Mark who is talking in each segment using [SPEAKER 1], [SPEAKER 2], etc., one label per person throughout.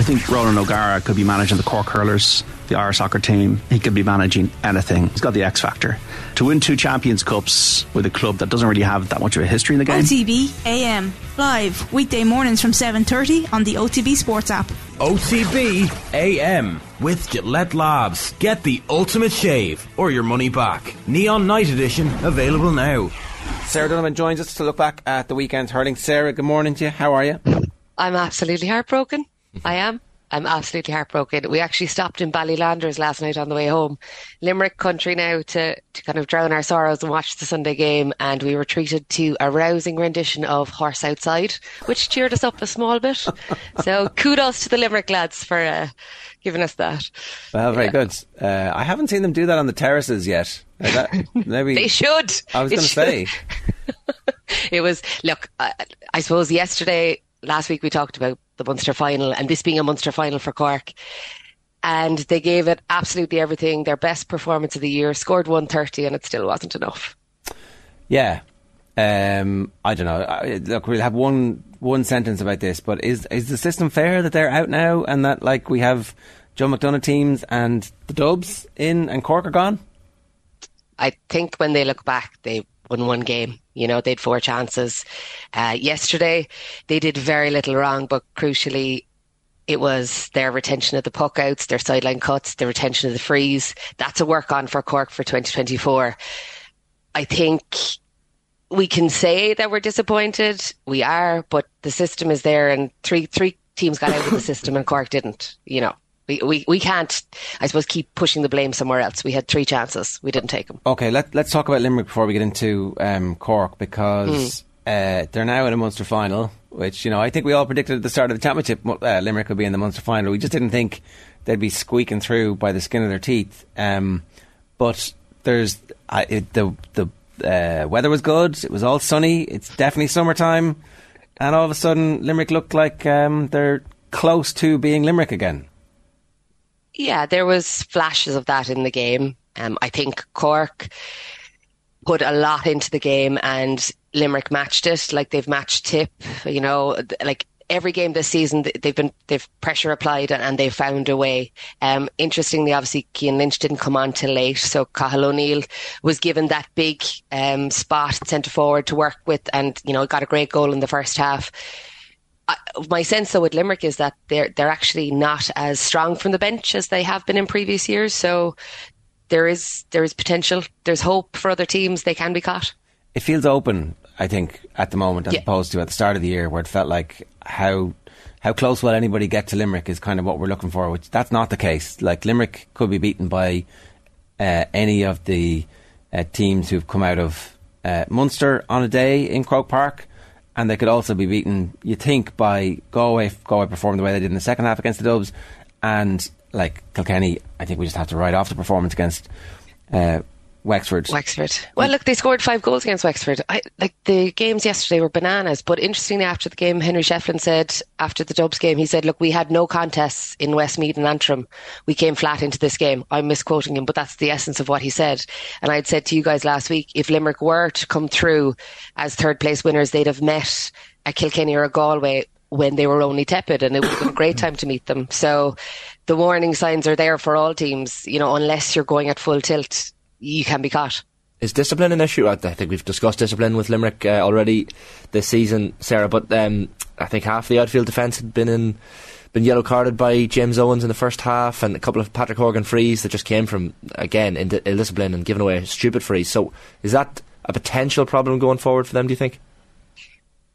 [SPEAKER 1] I think Ronan O'Gara could be managing the Cork Hurlers, the Irish soccer team. He could be managing anything. He's got the X factor. To win two Champions Cups with a club that doesn't really have that much of a history in the game.
[SPEAKER 2] OTB AM live weekday mornings from 7:30 on the OTB Sports app.
[SPEAKER 3] OTB AM with Gillette Labs. Get the ultimate shave or your money back. Neon Night Edition available now.
[SPEAKER 4] Sarah Donovan joins us to look back at the weekend's hurling. Sarah, good morning to you. How are you?
[SPEAKER 5] I'm absolutely heartbroken. I am. I'm absolutely heartbroken. We actually stopped in Ballylanders last night on the way home. Limerick country now to, to kind of drown our sorrows and watch the Sunday game. And we were treated to a rousing rendition of Horse Outside, which cheered us up a small bit. so kudos to the Limerick lads for uh, giving us that.
[SPEAKER 4] Well, very yeah. good. Uh, I haven't seen them do that on the terraces yet. That,
[SPEAKER 5] maybe they should.
[SPEAKER 4] I was going to say.
[SPEAKER 5] it was, look, I, I suppose yesterday, last week we talked about the Munster final and this being a Munster final for Cork. And they gave it absolutely everything, their best performance of the year, scored 130, and it still wasn't enough.
[SPEAKER 4] Yeah. Um, I don't know. Look, we'll have one one sentence about this, but is is the system fair that they're out now and that like we have Joe McDonagh teams and the Dubs in and Cork are gone?
[SPEAKER 5] I think when they look back, they won one game. You know, they had four chances. Uh, yesterday, they did very little wrong, but crucially, it was their retention of the puck outs, their sideline cuts, the retention of the frees. That's a work on for Cork for 2024. I think we can say that we're disappointed. We are, but the system is there, and three three teams got out of the system, and Cork didn't. You know, we, we, we can't, I suppose, keep pushing the blame somewhere else. We had three chances. We didn't take them.
[SPEAKER 4] Okay, let, let's talk about Limerick before we get into um, Cork because mm. uh, they're now in a Munster final, which, you know, I think we all predicted at the start of the championship uh, Limerick would be in the Munster final. We just didn't think they'd be squeaking through by the skin of their teeth. Um, but there's uh, it, the the uh, weather was good. It was all sunny. It's definitely summertime, and all of a sudden Limerick looked like um, they're close to being Limerick again.
[SPEAKER 5] Yeah, there was flashes of that in the game. Um, I think Cork put a lot into the game and Limerick matched it like they've matched Tip, you know, like every game this season they've been they've pressure applied and, and they've found a way. Um, interestingly, obviously Cian Lynch didn't come on till late, so Cathal O'Neill was given that big um, spot centre forward to work with, and you know got a great goal in the first half my sense though with Limerick is that they're they're actually not as strong from the bench as they have been in previous years. So there is there is potential. There's hope for other teams. They can be caught.
[SPEAKER 4] It feels open, I think, at the moment, as yeah. opposed to at the start of the year, where it felt like how how close will anybody get to Limerick is kind of what we're looking for. Which that's not the case. Like Limerick could be beaten by uh, any of the uh, teams who've come out of uh, Munster on a day in Croke Park and they could also be beaten, you think, by Galway. Galway performed the way they did in the second half against the Dubs, and like Kilkenny, I think we just have to write off the performance against uh, Wexford.
[SPEAKER 5] Wexford. Well, look, they scored five goals against Wexford. I, like the games yesterday were bananas. But interestingly, after the game, Henry Shefflin said after the Dubs game, he said, "Look, we had no contests in Westmeath and Antrim. We came flat into this game." I'm misquoting him, but that's the essence of what he said. And I'd said to you guys last week, if Limerick were to come through as third place winners, they'd have met a Kilkenny or a Galway when they were only tepid, and it would have been a great time to meet them. So the warning signs are there for all teams. You know, unless you're going at full tilt you can be caught.
[SPEAKER 6] Is discipline an issue? I think we've discussed discipline with Limerick uh, already this season, Sarah. But um, I think half the outfield defence had been in been yellow carded by James Owens in the first half, and a couple of Patrick Horgan frees that just came from again indiscipline and giving away stupid frees. So is that a potential problem going forward for them? Do you think?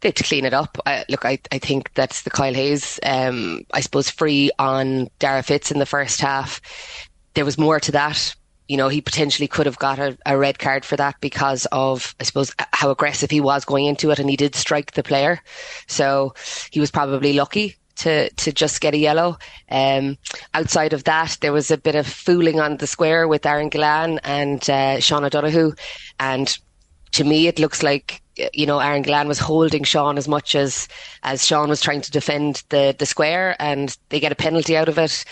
[SPEAKER 5] They to clean it up. I, look, I, I think that's the Kyle Hayes, um, I suppose, free on Darragh Fitz in the first half. There was more to that you know, he potentially could have got a, a, red card for that because of, I suppose, how aggressive he was going into it, and he did strike the player. So he was probably lucky to to just get a yellow. Um, outside of that, there was a bit of fooling on the square with Aaron Gillane and uh, Sean O'Donoghue, and to me, it looks like you know Aaron Gillane was holding Sean as much as as Sean was trying to defend the the square, and they get a penalty out of it.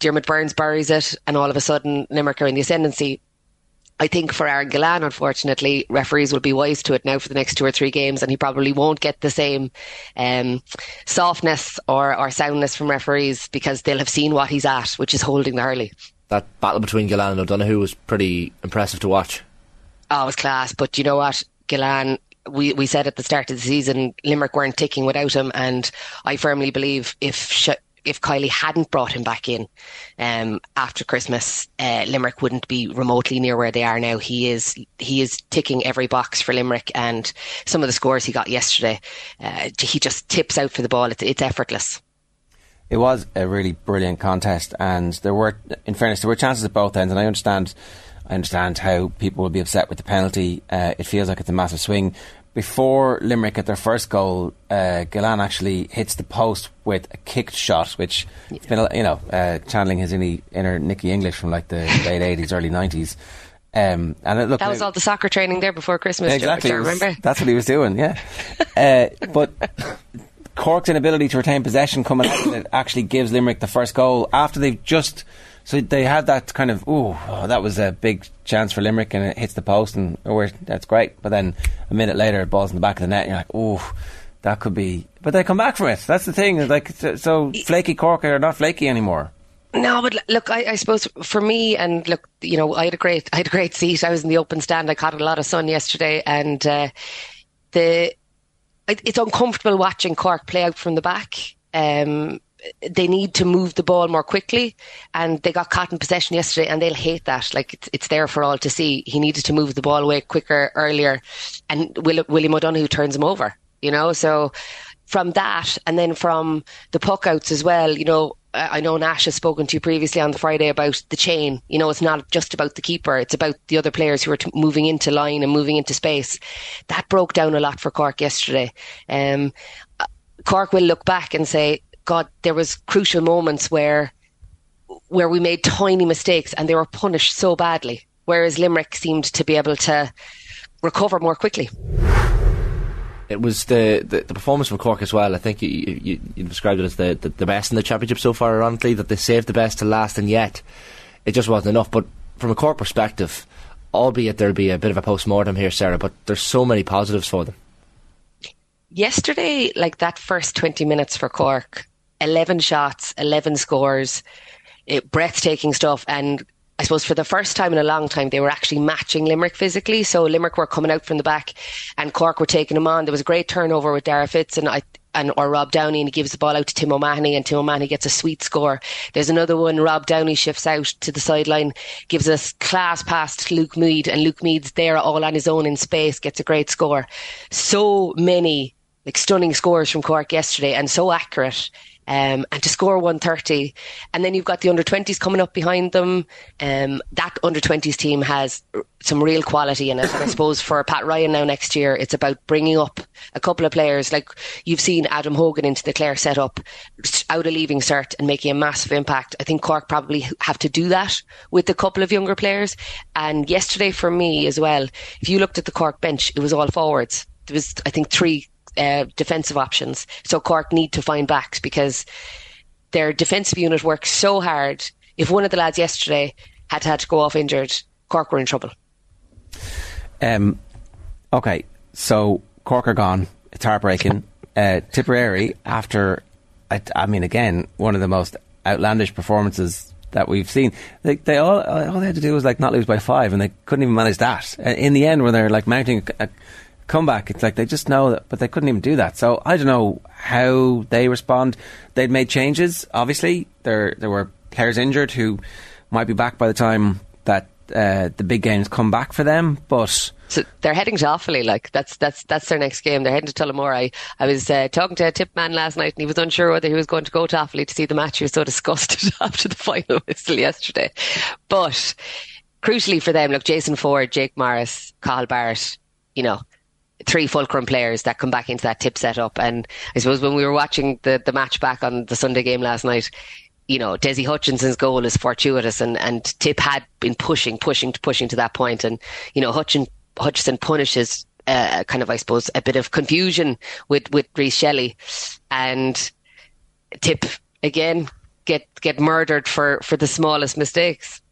[SPEAKER 5] Diarmaid Byrnes buries it, and all of a sudden Limerick are in the ascendancy. I think for Aaron Gillane, unfortunately, referees will be wise to it now for the next two or three games, and he probably won't get the same um, softness or, or soundness from referees because they'll have seen what he's at, which is holding the hurley.
[SPEAKER 6] That battle between Gillane and O'Donoghue was pretty impressive to watch.
[SPEAKER 5] Oh, it was class. But you know what? Gillane we, we said at the start of the season Limerick weren't ticking without him, and I firmly believe if Sh- if Kiely hadn't brought him back in um, after Christmas, uh, Limerick wouldn't be remotely near where they are now. He is he is ticking every box for Limerick, and some of the scores he got yesterday, uh, he just tips out for the ball. It's, it's effortless.
[SPEAKER 4] It was a really brilliant contest, and there were, in fairness, there were chances at both ends, and I understand. I understand how people will be upset with the penalty. Uh, it feels like it's a massive swing before Limerick get their first goal, uh, Gillane actually hits the post with a kicked shot, which yeah. been, you know, uh, channeling his inner Nicky English from like the late eighties, early nineties. Um, and it, look,
[SPEAKER 5] that was all the soccer training there before Christmas.
[SPEAKER 4] Exactly,
[SPEAKER 5] George,
[SPEAKER 4] was, remember? That's what he was doing. Yeah, uh, but Cork's inability to retain possession coming out it actually gives Limerick the first goal after they've just so they had that kind of, ooh, oh, that was a big chance for Limerick and it hits the post and oh, that's great. But then a minute later, it balls in the back of the net and you're like, ooh, that could be. But they come back from it. That's the thing. Like, so flaky Cork are not flaky anymore.
[SPEAKER 5] No, but look, I, I, suppose for me, and look, you know, I had a great, I had a great seat. I was in the open stand. I caught a lot of sun yesterday, and uh, the it's uncomfortable watching Cork play out from the back. Um, they need to move the ball more quickly and they got caught in possession yesterday and they'll hate that like it's, it's there for all to see he needed to move the ball away quicker earlier and William O'Donoghue turns him over you know so from that and then from the puck outs as well you know I know Nash has spoken to you previously on the Friday about the chain. You know, it's not just about the keeper; it's about the other players who are t- moving into line and moving into space. That broke down a lot for Cork yesterday. Um, Cork will look back and say God, there was crucial moments where where we made tiny mistakes and they were punished so badly, whereas Limerick seemed to be able to recover more quickly.
[SPEAKER 6] It was the, the, the performance from Cork as well. I think you, you, you described it as the, the, the best in the championship so far. Ironically, that they saved the best to last, and yet it just wasn't enough. But from a Cork perspective, albeit there'll be a bit of a post mortem here, Sarah, but there's so many positives for them.
[SPEAKER 5] Yesterday, like that first 20 minutes for Cork, 11 shots, 11 scores, it, breathtaking stuff. And I suppose for the first time in a long time, they were actually matching Limerick physically. So Limerick were coming out from the back and Cork were taking them on. There was a great turnover with Darragh Fitz and I, and or Rob Downey and he gives the ball out to Tim O'Mahony and Tim O'Mahony gets a sweet score. There's another one, Rob Downey shifts out to the sideline, gives us class pass to Luke Meade and Luke Meade's there all on his own in space, gets a great score. So many like stunning scores from Cork yesterday and so accurate um, and to score 130. And then you've got the under 20s coming up behind them. Um, that under 20s team has some real quality in it. And I suppose for Pat Ryan now next year, it's about bringing up a couple of players like you've seen Adam Hogan into the Clare setup out of leaving cert and making a massive impact. I think Cork probably have to do that with a couple of younger players. And yesterday for me as well, if you looked at the Cork bench, it was all forwards. There was, I think, three uh, defensive options. So Cork need to find backs because their defensive unit works so hard. If one of the lads yesterday had had to go off injured, Cork were in trouble.
[SPEAKER 4] Um, okay, so Cork are gone. It's heartbreaking. Uh, Tipperary, after, I, I, mean, again, one of the most outlandish performances that we've seen. They, they all all they had to do was like not lose by five, and they couldn't even manage that. Uh, in the end, when they're like mounting a, a comeback. It's like they just know that, but they couldn't even do that. So I don't know how they respond. They'd made changes. Obviously, there there were players injured who might be back by the time that uh, the big games come back for them. But
[SPEAKER 5] so they're heading to Offaly, like that's that's that's their next game. They're heading to Tullamore. I, I was uh, talking to a tip man last night, and he was unsure whether he was going to go to Offaly to see the match. He was so disgusted after the final whistle yesterday. But crucially for them, look, Jason Forde, Jake Morris, Cathal Barrett, you know, three fulcrum players that come back into that tip setup. And I suppose when we were watching the, the match back on the Sunday game last night, you know, Dessie Hutchinson's goal is fortuitous and, and Tip had been pushing, pushing, pushing to that point. And, you know, Hutchin, Hutchison punishes uh, kind of, I suppose, a bit of confusion with, with Rhys Shelley. And Tip, again, get, get murdered for, for the smallest mistakes.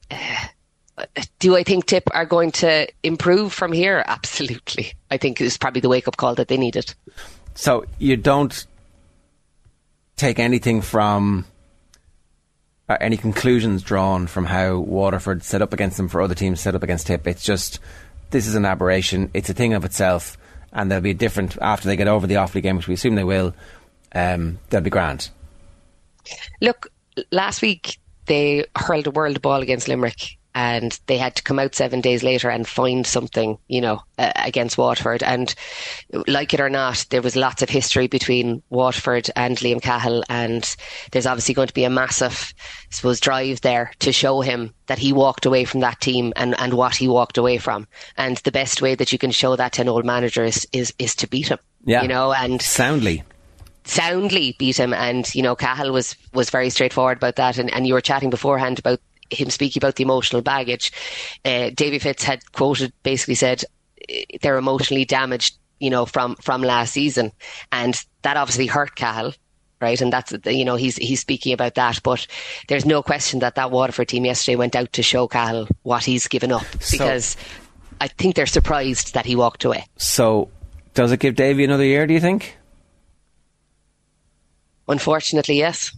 [SPEAKER 5] Do I think Tip are going to improve from here? Absolutely. I think it's probably the wake up call that they needed.
[SPEAKER 4] So you don't take anything from uh, any conclusions drawn from how Waterford set up against them for other teams set up against Tip. It's just this is an aberration. It's a thing of itself, and there'll be a different after they get over the Offaly game, which we assume they will. Um, they'll be grand.
[SPEAKER 5] Look, last week they hurled a world ball against Limerick and they had to come out seven days later and find something, you know, uh, against Waterford. And like it or not, there was lots of history between Waterford and Liam Cahill, and there's obviously going to be a massive, I suppose, drive there to show him that he walked away from that team and, and what he walked away from. And the best way that you can show that to an old manager is is, is to beat him.
[SPEAKER 4] Yeah,
[SPEAKER 5] you know, and
[SPEAKER 4] soundly
[SPEAKER 5] soundly beat him. And, you know, Cahill was, was very straightforward about that. And, and you were chatting beforehand about him speaking about the emotional baggage, uh, Davy Fitz had quoted basically said eh, they're emotionally damaged, you know, from from last season, and that obviously hurt Cahill. Right, and that's you know he's he's speaking about that, but there's no question that that Waterford team yesterday went out to show Cahill what he's given up because I think they're surprised that he walked away.
[SPEAKER 4] So, does it give Davy another year? Do you think?
[SPEAKER 5] Unfortunately, yes.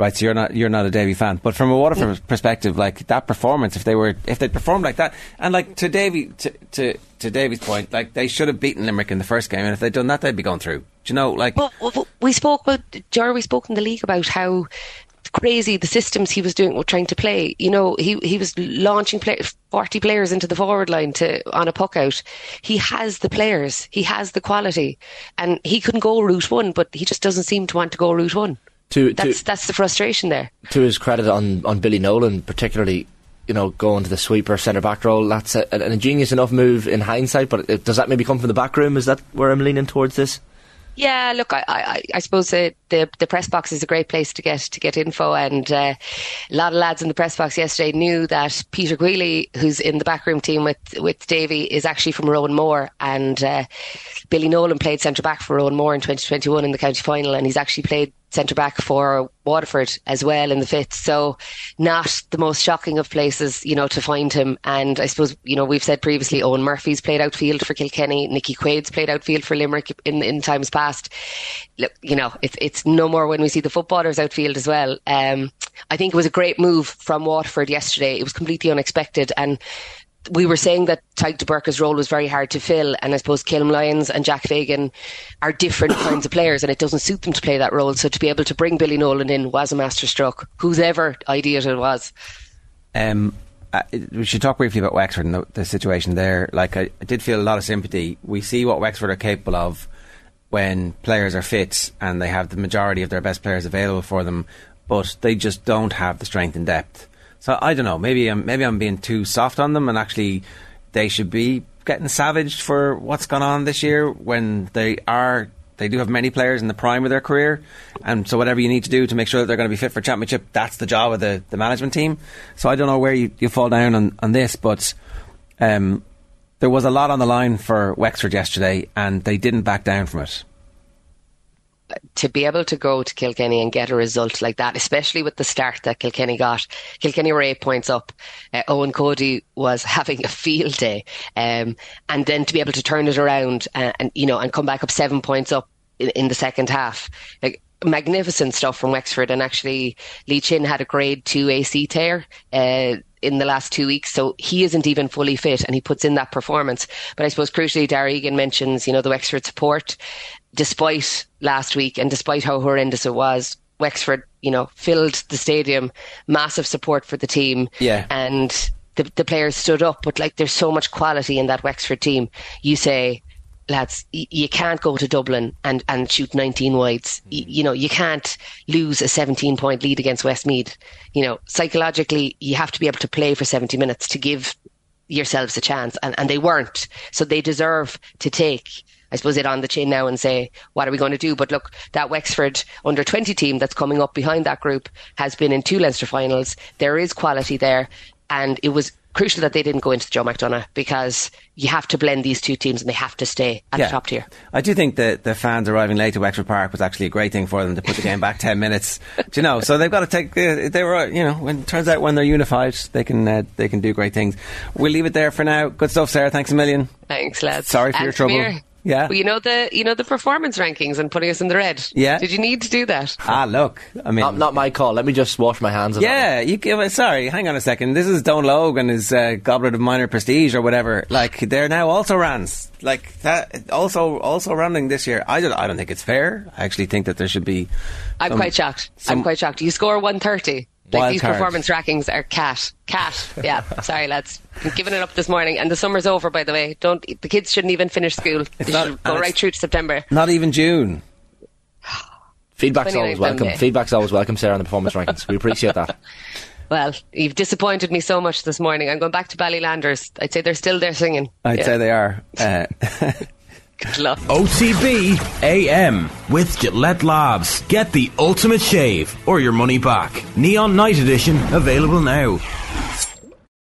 [SPEAKER 4] Right, so you're not you're not a Davy fan, but from a Waterford perspective, like that performance, if they were if they performed like that, and like to Davy to, to to Davy's point, like they should have beaten Limerick in the first game, and if they'd done that, they'd be going through. Do you know, like
[SPEAKER 5] well, we spoke about Jar, we spoke in the league about how crazy the systems he was doing were trying to play. You know, he he was launching play, forty players into the forward line to on a puck out. He has the players, he has the quality, and he couldn't go route one, but he just doesn't seem to want to go route one. To, that's to, that's the frustration there.
[SPEAKER 6] To his credit on, on Billy Nolan, particularly, you know, going to the sweeper centre back role, that's a, an ingenious enough move in hindsight. But it, does that maybe come from the back room? Is that where I'm leaning towards this?
[SPEAKER 5] Yeah, look, I, I, I suppose the, the, the press box is a great place to get to get info, and uh, a lot of lads in the press box yesterday knew that Peter Queally, who's in the backroom team with with Davy, is actually from Roanmore. and uh, Billy Nolan played centre back for Roanmore in 2021 in the county final, and he's actually played centre back for Waterford as well in the fifth. So not the most shocking of places, you know, to find him. And I suppose, you know, we've said previously Eoin Murphy's played outfield for Kilkenny, Nicky Quaid's played outfield for Limerick in, in times past. Look, you know, it's, it's no more when we see the footballers outfield as well. Um, I think it was a great move from Waterford yesterday. It was completely unexpected and we were saying that Tadhg de Búrca's role was very hard to fill, and I suppose Calum Lyons and Jack Fagan are different kinds of players, and it doesn't suit them to play that role. So to be able to bring Billy Nolan in was a masterstroke, whose ever idea it was.
[SPEAKER 4] Um, we should talk briefly about Wexford and the, the situation there. Like, I, I, did feel a lot of sympathy. We see what Wexford are capable of when players are fit and they have the majority of their best players available for them, but they just don't have the strength and depth so I don't know. Maybe I'm maybe I'm being too soft on them, and actually they should be getting savaged for what's gone on this year when they are they do have many players in the prime of their career, and so whatever you need to do to make sure that they're going to be fit for championship, that's the job of the, the management team. So I don't know where you, you fall down on, on this, but um, there was a lot on the line for Wexford yesterday, and they didn't back down from it
[SPEAKER 5] to be able to go to Kilkenny and get a result like that, especially with the start that Kilkenny got. Kilkenny were eight points up. Uh, Eoin Cody was having a field day. Um, and then to be able to turn it around and, and, you know, and come back up seven points up in, in the second half. Like, magnificent stuff from Wexford. And actually, Lee Chin had a grade two AC tear. Uh, in the last two weeks, so he isn't even fully fit, and he puts in that performance. But I suppose crucially, Darragh Egan mentions, you know, the Wexford support, despite last week and despite how horrendous it was, Wexford, you know, filled the stadium, massive support for the team.
[SPEAKER 4] Yeah.
[SPEAKER 5] And the, the players stood up, but like there's so much quality in that Wexford team. You say, lads, y- you can't go to Dublin and, and shoot 19 wides. Y- mm. you know, you can't lose a 17 point lead against Westmeath. You know, psychologically, you have to be able to play for 70 minutes to give yourselves a chance. And, and they weren't. So they deserve to take I suppose, it on the chin now and say, what are we going to do? But look, that Wexford under 20 team that's coming up behind that group has been in two Leinster finals. There is quality there. And it was crucial that they didn't go into the Joe McDonagh because you have to blend these two teams and they have to stay at
[SPEAKER 4] Yeah.
[SPEAKER 5] the top tier.
[SPEAKER 4] I do think that the fans arriving late to Wexford Park was actually a great thing for them to put the game back 10 minutes. Do you know? So they've got to take, they were, you know, when it turns out when they're unified, they can, uh, they can do great things. We'll leave it there for now. Good stuff, Sarah. Thanks a million.
[SPEAKER 5] Thanks, lads.
[SPEAKER 4] Sorry for
[SPEAKER 5] And
[SPEAKER 4] your trouble.
[SPEAKER 5] Samir,
[SPEAKER 4] Yeah.
[SPEAKER 5] well, you know the you know the performance rankings and putting us in the red.
[SPEAKER 4] Yeah.
[SPEAKER 5] Did you need to do that?
[SPEAKER 4] Ah, look. I mean,
[SPEAKER 6] Not, not my call. Let me just wash my hands of that.
[SPEAKER 4] Yeah, you give it. Sorry, hang on a second. This is Don Logue and his uh, Goblet of Minor Prestige or whatever. Like they're now also runs. Like that. Also, also running this year. I don't. I don't think it's fair. I actually think that there should be.
[SPEAKER 5] I'm quite shocked.
[SPEAKER 4] some-
[SPEAKER 5] I'm quite shocked. You score 130. Like
[SPEAKER 4] Wild
[SPEAKER 5] these
[SPEAKER 4] card.
[SPEAKER 5] performance rankings are cat, cat. Yeah, sorry lads, I'm giving it up this morning, and the summer's over. By the way, don't the kids shouldn't even finish school. They
[SPEAKER 4] not-
[SPEAKER 5] should go right through to September.
[SPEAKER 4] Not even June.
[SPEAKER 6] Feedback's always welcome.
[SPEAKER 5] Monday.
[SPEAKER 6] Feedback's always welcome, Sarah, on the performance rankings. We appreciate that.
[SPEAKER 5] Well, you've disappointed me so much this morning. I'm going back to Ballylanders. I'd say they're still there singing.
[SPEAKER 4] I'd
[SPEAKER 5] Yeah.
[SPEAKER 4] say they are. Uh,
[SPEAKER 5] Good.
[SPEAKER 3] OTB AM with Gillette Labs. Get the ultimate shave or your money back. Neon Night Edition available now.